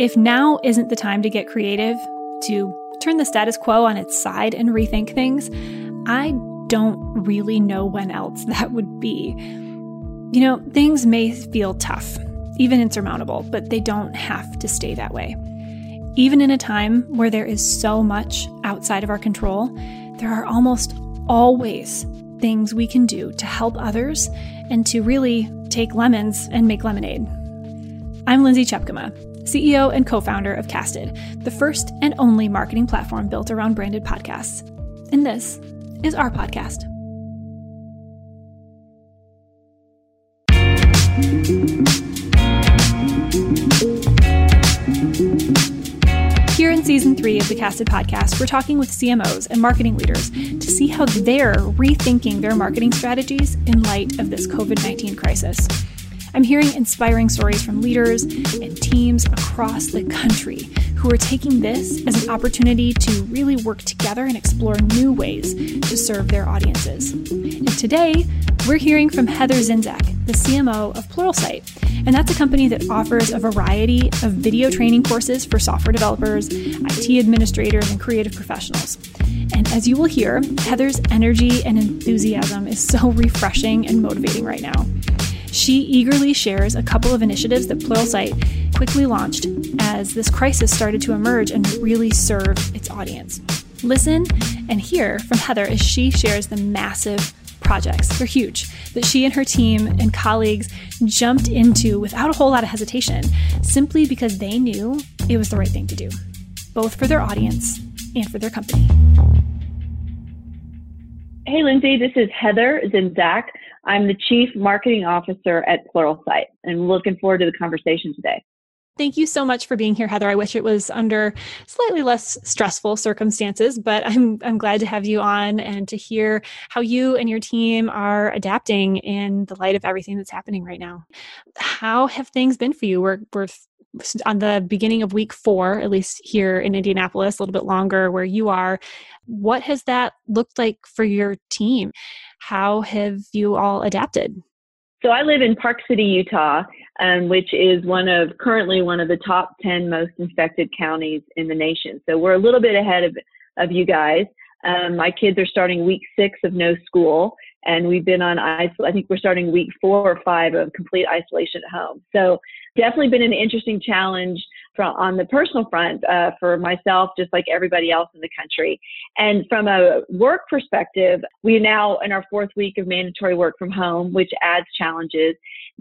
If now isn't the time to get creative, to turn the status quo on its side and rethink things, I don't really know when else that would be. You know, things may feel tough, even insurmountable, but they don't have to stay that way. Even in a time where there is so much outside of our control, there are almost always things we can do to help others and to really take lemons and make lemonade. I'm Lindsay Tjepkema, CEO and co founder of Casted, the first and only marketing platform built around branded podcasts. And this is our podcast. Here in season three of the Casted podcast, we're talking with CMOs and marketing leaders to see how they're rethinking their marketing strategies in light of this COVID 19 crisis. I'm hearing inspiring stories from leaders and teams across the country who are taking this as an opportunity to really work together and explore new ways to serve their audiences. And today, we're hearing from Heather Zynczak, the CMO of Pluralsight. And that's a company that offers a variety of video training courses for software developers, IT administrators, and creative professionals. And as you will hear, Heather's energy and enthusiasm is so refreshing and motivating right now. She eagerly shares a couple of initiatives that Pluralsight quickly launched as this crisis started to emerge and really serve its audience. Listen and hear from Heather as she shares the massive projects, they're huge, that she and her team and colleagues jumped into without a whole lot of hesitation, simply because they knew it was the right thing to do, both for their audience and for their company. Hey, Lindsay, this is Heather Zynczak. I'm the Chief Marketing Officer at Pluralsight and looking forward to the conversation today. Thank you so much for being here, Heather. I wish it was under slightly less stressful circumstances, but I'm I'm glad to have you on and to hear how you and your team are adapting in the light of everything that's happening right now. How have things been for you? We're we're on the beginning of week four, at least here in Indianapolis, a little bit longer where you are. What has that looked like for your team? How have you all adapted? So I live in Park City, Utah, um, which is one of currently one of the top 10 most infected counties in the nation. So we're a little bit ahead of, of you guys. Um, my kids are starting week six of no school, and we've been on. I think we're starting week four or five of complete isolation at home. So definitely been an interesting challenge from on the personal front uh, for myself, just like everybody else in the country. And from a work perspective, we are now in our fourth week of mandatory work from home, which adds challenges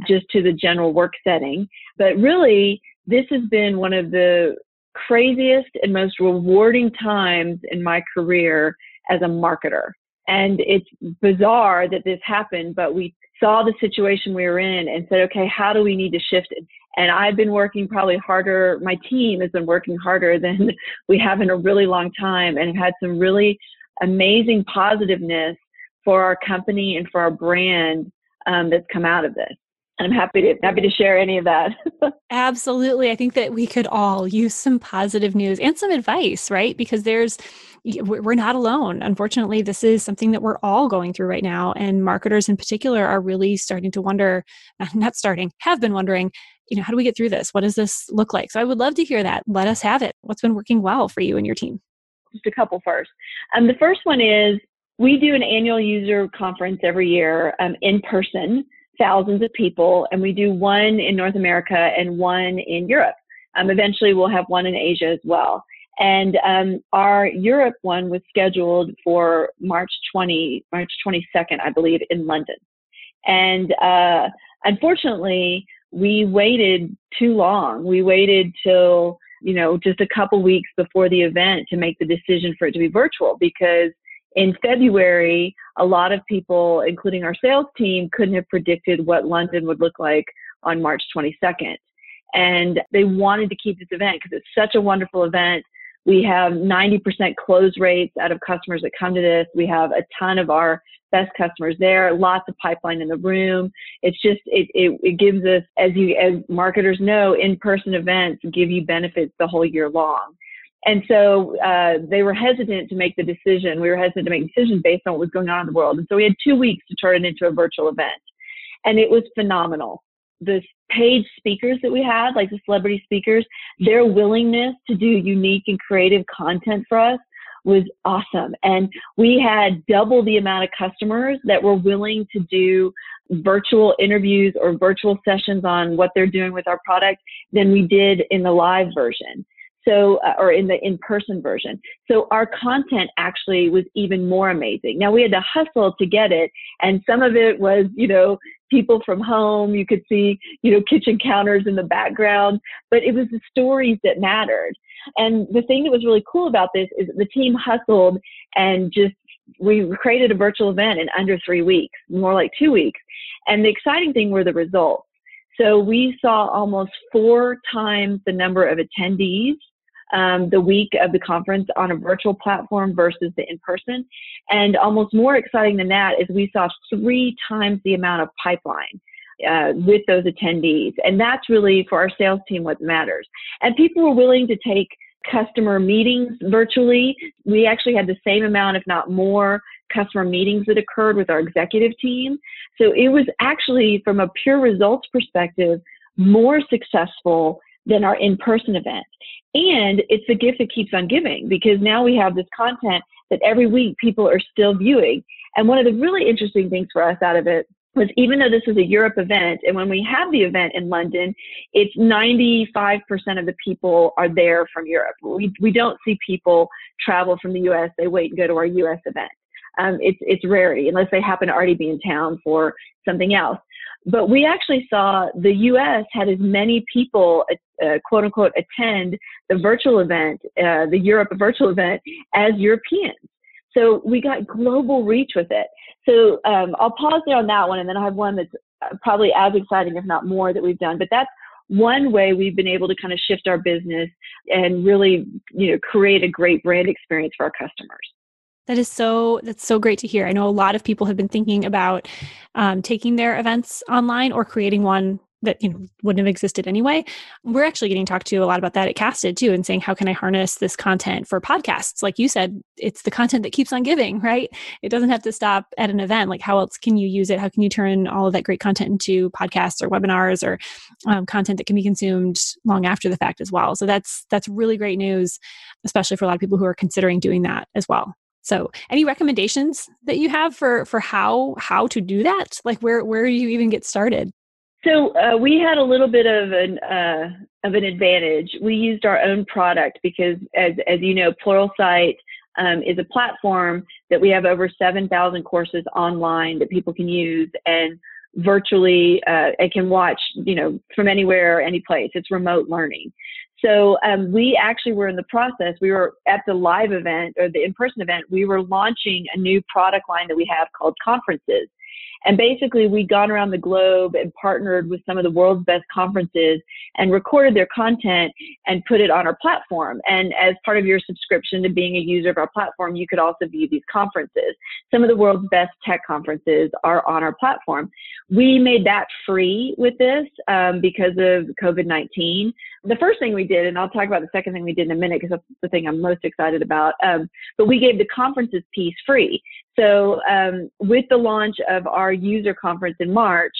just to the general work setting. But really, this has been one of the craziest and most rewarding times in my career as a marketer. And it's bizarre that this happened, but we saw the situation we were in and said, okay, how do we need to shift? And I've been working probably harder, my team has been working harder than we have in a really long time and have had some really amazing positiveness for our company and for our brand um, that's come out of this. And I'm happy to happy to share any of that. Absolutely. I think that we could all use some positive news and some advice, right? Because there's we're not alone. Unfortunately, this is something that we're all going through right now and marketers in particular are really starting to wonder, not starting, have been wondering, you know, how do we get through this? What does this look like? So I would love to hear that. Let us have it. What's been working well for you and your team? Just a couple first. Um, the first one is we do an annual user conference every year um, in person thousands of people, and we do one in North America and one in Europe. Um, eventually, we'll have one in Asia as well. And um, our Europe one was scheduled for March 20, March 22nd, I believe, in London. And uh, unfortunately, we waited too long. We waited till you know just a couple weeks before the event to make the decision for it to be virtual because in February, a lot of people, including our sales team, couldn't have predicted what London would look like on March 22nd. And they wanted to keep this event because it's such a wonderful event. We have 90% close rates out of customers that come to this. We have a ton of our best customers there, lots of pipeline in the room. It's just, it, it, it gives us, as you, as marketers know, in-person events give you benefits the whole year long. And so uh, they were hesitant to make the decision. We were hesitant to make decisions based on what was going on in the world. And so we had two weeks to turn it into a virtual event. And it was phenomenal. The paid speakers that we had, like the celebrity speakers, their willingness to do unique and creative content for us was awesome. And we had double the amount of customers that were willing to do virtual interviews or virtual sessions on what they're doing with our product than we did in the live version. So, uh, or in the in-person version. So our content actually was even more amazing. Now we had to hustle to get it, and some of it was, you know, people from home. You could see, you know, kitchen counters in the background, but it was the stories that mattered. And the thing that was really cool about this is the team hustled and just we created a virtual event in under three weeks, more like two weeks. And the exciting thing were the results. So we saw almost four times the number of attendees um, the week of the conference on a virtual platform versus the in person. And almost more exciting than that is we saw three times the amount of pipeline. Uh, with those attendees. And that's really for our sales team what matters. And people were willing to take customer meetings virtually. We actually had the same amount, if not more, customer meetings that occurred with our executive team. So it was actually, from a pure results perspective, more successful than our in person event. And it's the gift that keeps on giving because now we have this content that every week people are still viewing. And one of the really interesting things for us out of it was even though this was a Europe event, and when we have the event in London, it's 95% of the people are there from Europe. We, we don't see people travel from the US, they wait and go to our US event. Um, it's, it's rarity unless they happen to already be in town for something else. But we actually saw the US had as many people, uh, quote unquote, attend the virtual event, uh, the Europe virtual event, as Europeans. So we got global reach with it. So um, I'll pause there on that one, and then I have one that's uh, probably as exciting, if not more, that we've done. But that's one way we've been able to kind of shift our business and really, you know, create a great brand experience for our customers. That is so that's so great to hear. I know a lot of people have been thinking about um, taking their events online or creating one that you know wouldn't have existed anyway. We're actually getting talked to a lot about that at Casted too, and saying how can I harness this content for podcasts? Like you said, it's the content that keeps on giving, right? It doesn't have to stop at an event. Like how else can you use it? How can you turn all of that great content into podcasts or webinars or um, content that can be consumed long after the fact as well? So that's that's really great news, especially for a lot of people who are considering doing that as well. So, any recommendations that you have for for how how to do that? Like, where where do you even get started? So uh, we had a little bit of an uh, of an advantage. We used our own product because, as as you know, Pluralsight um, is a platform that we have over seven thousand courses online that people can use and virtually uh, and can watch, you know, from anywhere, any place. It's remote learning. So um, we actually were in the process. We were at the live event or the in-person event. We were launching a new product line that we have called conferences. And basically, we'd gone around the globe and partnered with some of the world's best conferences and recorded their content and put it on our platform. And as part of your subscription to being a user of our platform, you could also view these conferences. Some of the world's best tech conferences are on our platform. We made that free with this um, because of COVID 19. The first thing we did, and I'll talk about the second thing we did in a minute because that's the thing I'm most excited about, um, but we gave the conferences piece free. So um, with the launch of our user conference in March,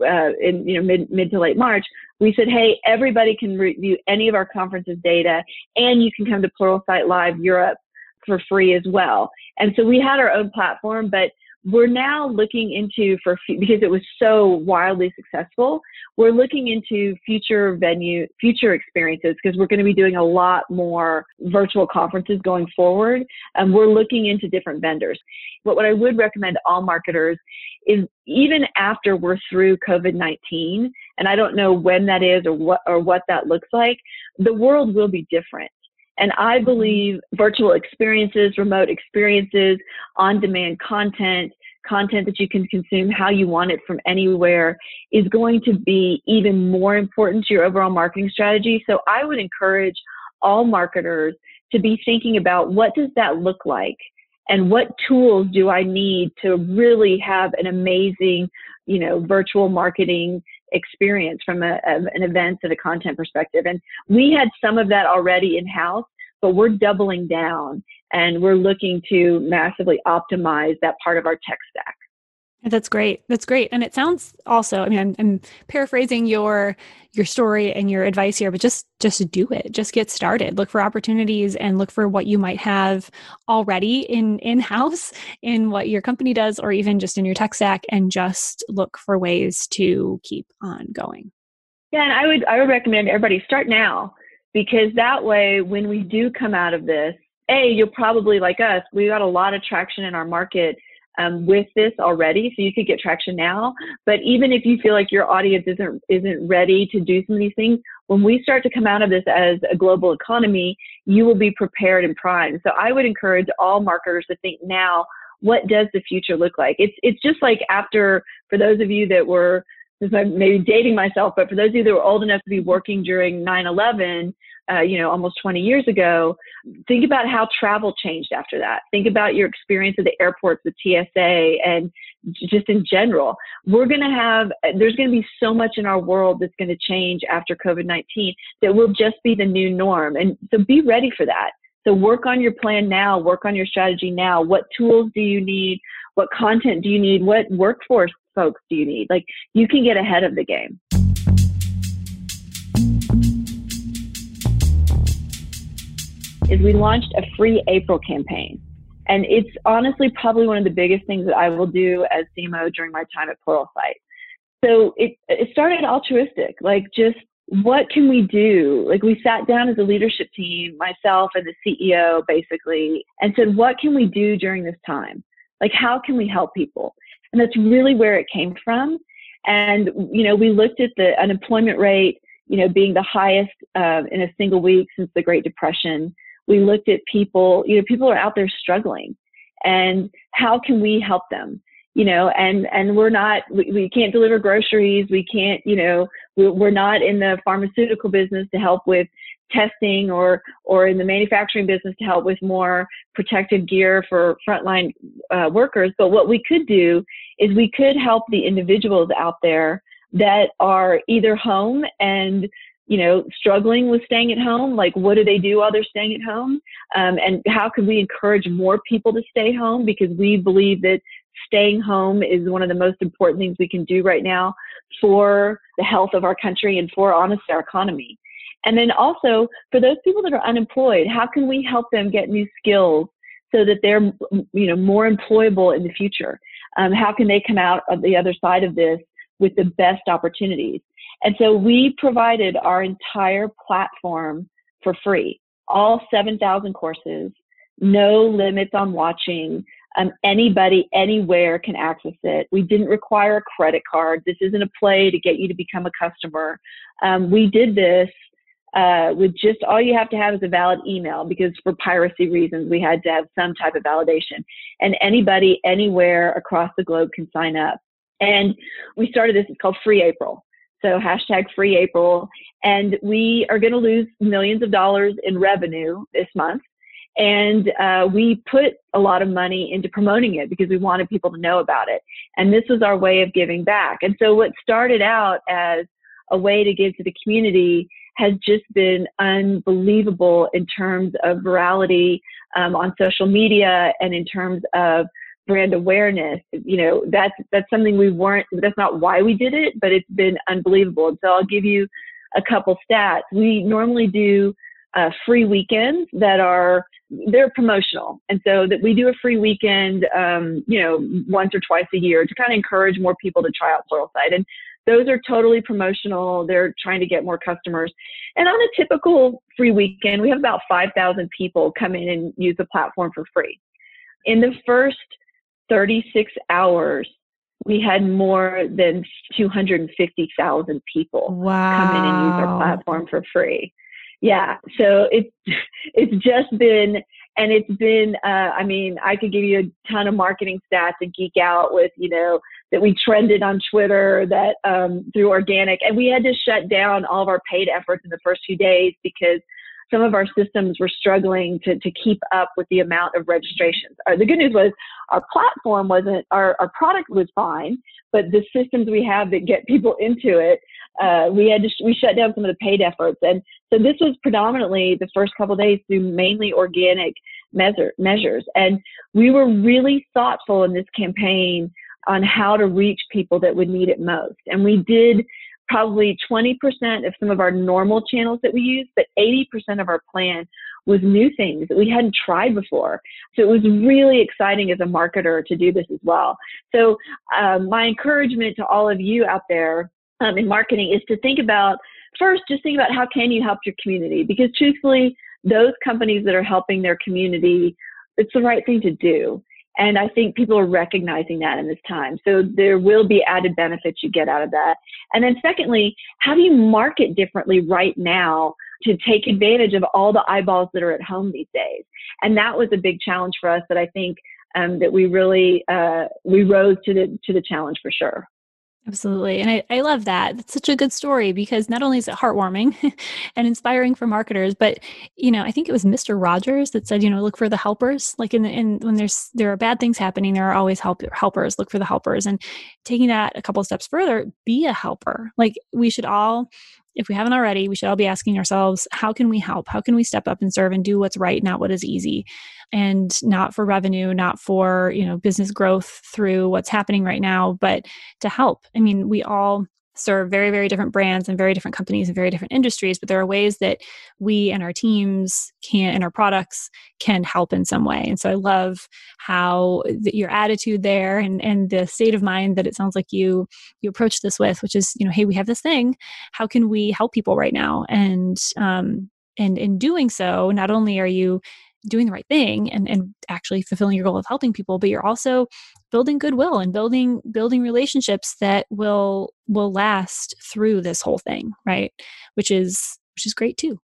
uh, in you know mid mid to late March, we said, hey, everybody can review any of our conferences data, and you can come to Pluralsight Live Europe for free as well. And so we had our own platform, but we're now looking into for because it was so wildly successful we're looking into future venue future experiences because we're going to be doing a lot more virtual conferences going forward and we're looking into different vendors. But what i would recommend all marketers is even after we're through covid-19 and i don't know when that is or what or what that looks like the world will be different and I mm-hmm. believe virtual experiences, remote experiences, on demand content, content that you can consume how you want it from anywhere is going to be even more important to your overall marketing strategy. So I would encourage all marketers to be thinking about what does that look like and what tools do I need to really have an amazing, you know, virtual marketing experience from a, an events and a content perspective. And we had some of that already in house, but we're doubling down and we're looking to massively optimize that part of our tech stack. That's great. That's great. And it sounds also, I mean, I'm, I'm, paraphrasing your your story and your advice here, but just just do it. Just get started. Look for opportunities and look for what you might have already in in-house in what your company does or even just in your tech stack and just look for ways to keep on going. Yeah, and I would I would recommend everybody start now because that way when we do come out of this, A, you'll probably like us, we got a lot of traction in our market um, with this already, so you could get traction now. But even if you feel like your audience isn't isn't ready to do some of these things, when we start to come out of this as a global economy, you will be prepared and primed. So I would encourage all marketers to think now. What does the future look like? It's it's just like after for those of you that were maybe dating myself, but for those of you that were old enough to be working during 9/11, uh, you know, almost 20 years ago, think about how travel changed after that. Think about your experience at the airports with TSA and just in general. We're going to have, there's going to be so much in our world that's going to change after COVID 19 that will just be the new norm. And so be ready for that. So work on your plan now, work on your strategy now. What tools do you need? What content do you need? What workforce folks do you need? Like you can get ahead of the game. Is we launched a free April campaign. And it's honestly probably one of the biggest things that I will do as CMO during my time at Pluralsight. So it, it started altruistic, like just what can we do? Like we sat down as a leadership team, myself and the CEO basically, and said, what can we do during this time? Like how can we help people? And that's really where it came from. And, you know, we looked at the unemployment rate, you know, being the highest uh, in a single week since the Great Depression we looked at people, you know, people are out there struggling and how can we help them? You know, and, and we're not, we, we can't deliver groceries. We can't, you know, we, we're not in the pharmaceutical business to help with testing or or in the manufacturing business to help with more protective gear for frontline uh, workers but what we could do is we could help the individuals out there that are either home and you know, struggling with staying at home, like what do they do while they're staying at home? Um, and how could we encourage more people to stay home? Because we believe that staying home is one of the most important things we can do right now for the health of our country and for honestly our economy. And then also for those people that are unemployed, how can we help them get new skills so that they're you know more employable in the future? Um, how can they come out of the other side of this with the best opportunities? And so we provided our entire platform for free, all 7,000 courses, no limits on watching. Um, anybody, anywhere can access it. We didn't require a credit card. This isn't a play to get you to become a customer. Um, we did this uh, with just all you have to have is a valid email because for piracy reasons we had to have some type of validation. And anybody, anywhere across the globe can sign up. And we started this. It's called Free April. So hashtag free April. And we are going to lose millions of dollars in revenue this month. And uh, we put a lot of money into promoting it because we wanted people to know about it. And this was our way of giving back. And so what started out as a way to give to the community has just been unbelievable in terms of virality um, on social media and in terms of brand awareness you know that's that's something we weren't that's not why we did it but it's been unbelievable. And so i'll give you a couple stats. We normally do uh, free weekends that are they're promotional. And so that we do a free weekend um, you know once or twice a year to kind of encourage more people to try out Pluralsight. And those are totally promotional. They're trying to get more customers. And on a typical free weekend we have about 5000 people come in and use the platform for free. In the first 36 hours, we had more than 250,000 people wow. come in and use our platform for free. Yeah, so it's it's just been and it's been uh, I mean I could give you a ton of marketing stats and geek out with you know that we trended on Twitter that um, through organic and we had to shut down all of our paid efforts in the first few days because some of our systems were struggling to, to keep up with the amount of registrations. Uh, the good news was our platform wasn't, our, our product was fine, but the systems we have that get people into it, uh, we had to, sh- we shut down some of the paid efforts. And so this was predominantly the first couple days through mainly organic measure, measures. And we were really thoughtful in this campaign on how to reach people that would need it most. And we did probably 20% of some of our normal channels that we use, but 80% of our plan was new things that we hadn't tried before. So it was really exciting as a marketer to do this as well. So um, my encouragement to all of you out there um, in marketing is to think about first, just think about how can you help your community because truthfully, those companies that are helping their community, it's the right thing to do. And I think people are recognizing that in this time. So there will be added benefits you get out of that. And then secondly, how do you market differently right now to take advantage of all the eyeballs that are at home these days? And that was a big challenge for us that I think um, that we really uh, we rose to the to the challenge for sure. Absolutely. And I, I love that. It's such a good story because not only is it heartwarming and inspiring for marketers, but you know, I think it was Mr. Rogers that said, you know, look for the helpers. Like in the, in when there's there are bad things happening, there are always help helpers. Look for the helpers. And taking that a couple steps further, be a helper. Like we should all if we haven't already, we should all be asking ourselves, how can we help? How can we step up and serve and do what's right, not what is easy? And not for revenue, not for, you know, business growth through what's happening right now, but to help. I mean, we all serve very very different brands and very different companies and very different industries but there are ways that we and our teams can and our products can help in some way. And so i love how the, your attitude there and and the state of mind that it sounds like you you approach this with which is you know hey we have this thing. How can we help people right now? And um and in doing so not only are you doing the right thing and, and actually fulfilling your goal of helping people but you're also building goodwill and building building relationships that will will last through this whole thing right? Which is which is great too.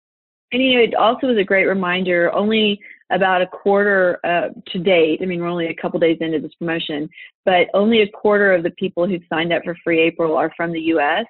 And you know it also is a great reminder only about a quarter uh, to date i mean we're only a couple days into this promotion but only a quarter of the people who signed up for free april are from the us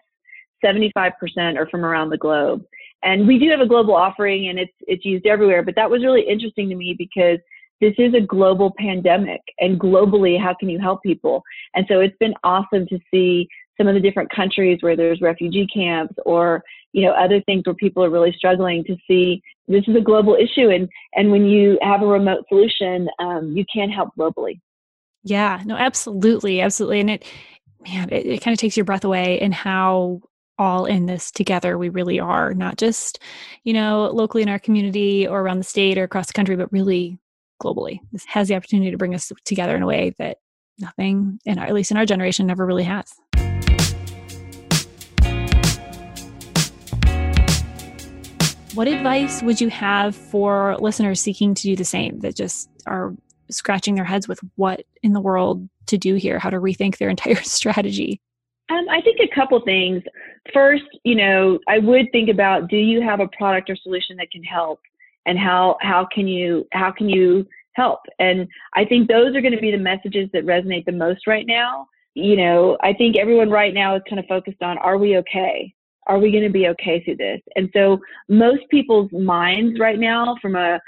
75% are from around the globe and we do have a global offering and it's it's used everywhere, but that was really interesting to me because this is a global pandemic and globally how can you help people? And so it's been awesome to see some of the different countries where there's refugee camps or you know other things where people are really struggling to see this is a global issue and and when you have a remote solution um, you can help globally yeah no absolutely absolutely and it man it, it kind of takes your breath away and how all in this together. We really are, not just, you know, locally in our community or around the state or across the country, but really globally. This has the opportunity to bring us together in a way that nothing, in our, at least in our generation, never really has. What advice would you have for listeners seeking to do the same that just are scratching their heads with what in the world to do here, how to rethink their entire strategy? Um, I think a couple things. First, you know, I would think about do you have a product or solution that can help, and how how can you how can you help? And I think those are going to be the messages that resonate the most right now. You know, I think everyone right now is kind of focused on are we okay? Are we going to be okay through this? And so most people's minds right now, from a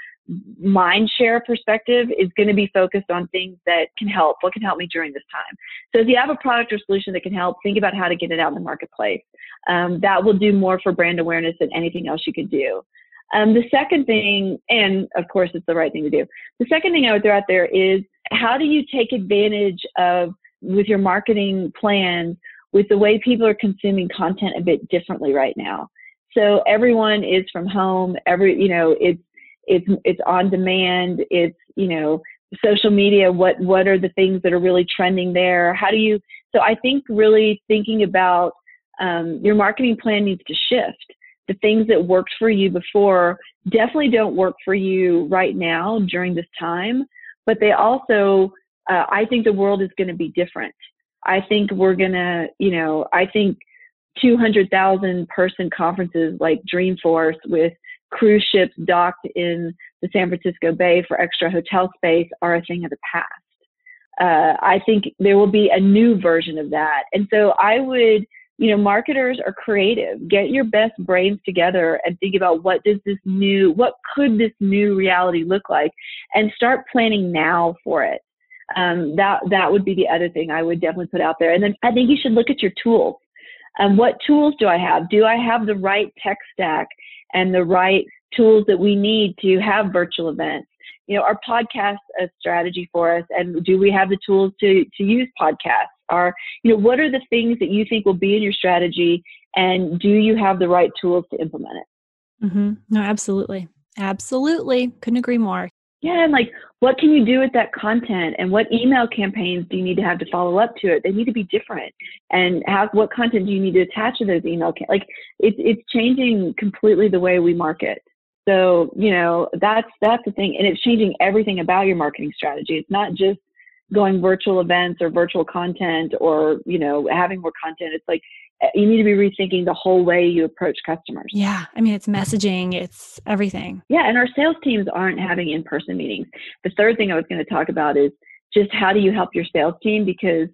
mind share perspective is going to be focused on things that can help. What can help me during this time? So if you have a product or solution that can help, think about how to get it out in the marketplace. Um, that will do more for brand awareness than anything else you could do. Um, the second thing, and of course it's the right thing to do. The second thing I would throw out there is how do you take advantage of with your marketing plans with the way people are consuming content a bit differently right now. So everyone is from home. Every you know it's it's it's on demand it's you know social media what what are the things that are really trending there? How do you so i think really thinking about um, your marketing plan needs to shift. The things that worked for you before definitely don't work for you right now during this time but they also uh, i think the world is going to be different. I think we're going to you know i think 200,000 person conferences like dreamforce with cruise ships docked in the San Francisco Bay for extra hotel space are a thing of the past. Uh, I think there will be a new version of that. And so I would, you know, marketers are creative. Get your best brains together and think about what does this new, what could this new reality look like, and start planning now for it. Um, that that would be the other thing I would definitely put out there. And then I think you should look at your tools. Um, what tools do I have? Do I have the right tech stack and the right tools that we need to have virtual events? you know, our podcast a strategy for us? And do we have the tools to, to use podcasts? Are, you know, what are the things that you think will be in your strategy? And do you have the right tools to implement it? Mm-hmm. No, absolutely. Absolutely. Couldn't agree more. Yeah, and like, what can you do with that content, and what email campaigns do you need to have to follow up to it? They need to be different, and how what content do you need to attach to those email? Ca- like, it's it's changing completely the way we market. So you know, that's that's the thing, and it's changing everything about your marketing strategy. It's not just going virtual events or virtual content or you know having more content. It's like you need to be rethinking the whole way you approach customers. Yeah. I mean, it's messaging, it's everything. Yeah. And our sales teams aren't having in person meetings. The third thing I was going to talk about is just how do you help your sales team? Because,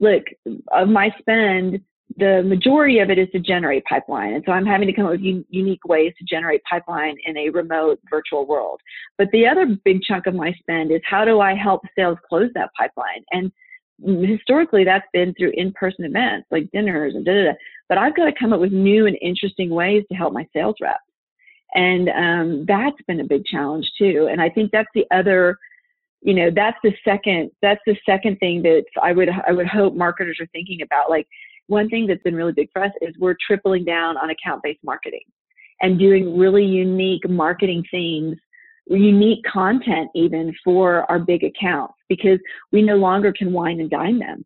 look, of my spend, the majority of it is to generate pipeline. And so I'm having to come up with un- unique ways to generate pipeline in a remote virtual world. But the other big chunk of my spend is how do I help sales close that pipeline? And historically that's been through in-person events like dinners and da da da. But I've got to come up with new and interesting ways to help my sales reps, and um, that's been a big challenge too. And I think that's the other, you know, that's the second that's the second thing that I would I would hope marketers are thinking about. Like one thing that's been really big for us is we're tripling down on account-based marketing and doing really unique marketing things unique content even for our big accounts because we no longer can wine and dine them.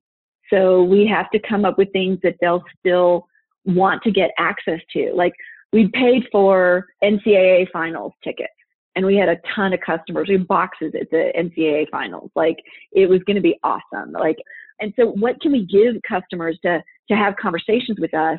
So we have to come up with things that they'll still want to get access to. Like we paid for NCAA finals tickets and we had a ton of customers. We had boxes at the NCAA finals. Like it was going to be awesome. Like, and so what can we give customers to, to have conversations with us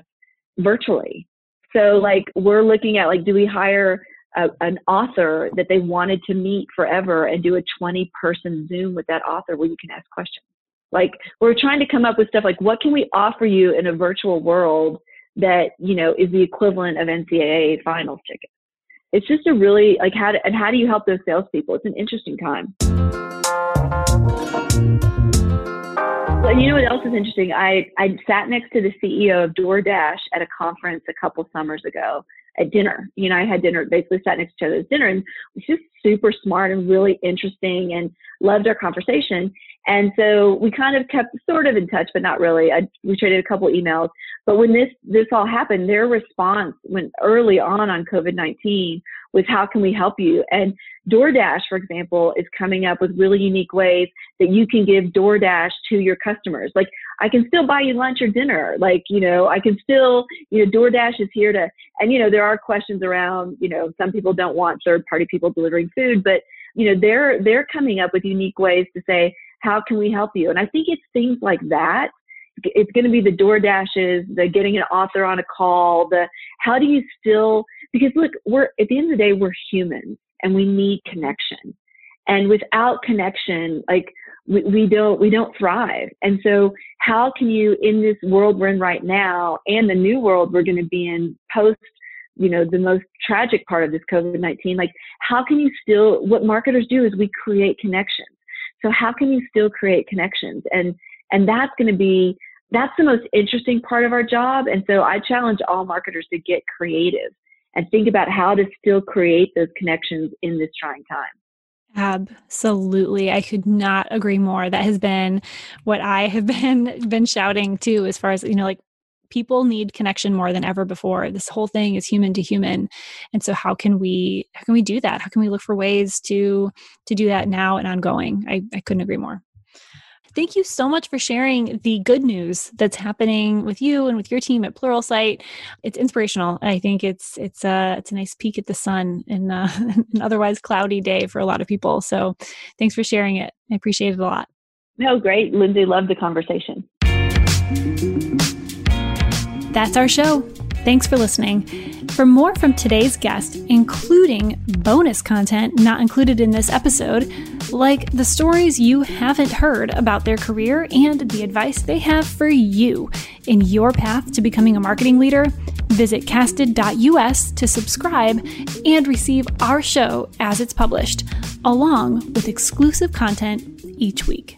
virtually? So like we're looking at like, do we hire a, an author that they wanted to meet forever and do a 20 person Zoom with that author where you can ask questions. Like we're trying to come up with stuff like what can we offer you in a virtual world that you know is the equivalent of NCAA finals tickets. It's just a really like how to, and how do you help those salespeople? It's an interesting time. And you know what else is interesting? I I sat next to the CEO of DoorDash at a conference a couple summers ago, at dinner. You know, I had dinner, basically sat next to each other at dinner and was just super smart and really interesting and loved our conversation. And so we kind of kept sort of in touch, but not really. I, we traded a couple emails. But when this this all happened, their response when early on on COVID nineteen was how can we help you? And DoorDash, for example, is coming up with really unique ways that you can give DoorDash to your customers. Like I can still buy you lunch or dinner. Like, you know, I can still, you know, DoorDash is here to, and, you know, there are questions around, you know, some people don't want third party people delivering food, but, you know, they're, they're coming up with unique ways to say, how can we help you? And I think it's things like that. It's going to be the DoorDashes, the getting an author on a call, the how do you still, because look, we're, at the end of the day, we're humans and we need connection. And without connection, like we, we don't we don't thrive. And so how can you in this world we're in right now and the new world we're going to be in post you know the most tragic part of this covid-19 like how can you still what marketers do is we create connections so how can you still create connections and and that's going to be that's the most interesting part of our job and so i challenge all marketers to get creative and think about how to still create those connections in this trying time Absolutely. I could not agree more. That has been what I have been been shouting too as far as you know like people need connection more than ever before. This whole thing is human to human. And so how can we how can we do that? How can we look for ways to to do that now and ongoing? I, I couldn't agree more. Thank you so much for sharing the good news that's happening with you and with your team at Pluralsight. It's inspirational. I think it's it's a it's a nice peek at the sun in uh, an otherwise cloudy day for a lot of people. So, thanks for sharing it. I appreciate it a lot. No, great, Lindsay. Loved the conversation. That's our show. Thanks for listening. For more from today's guest, including bonus content not included in this episode, like the stories you haven't heard about their career and the advice they have for you in your path to becoming a marketing leader, visit casted.us to subscribe and receive our show as it's published, along with exclusive content each week.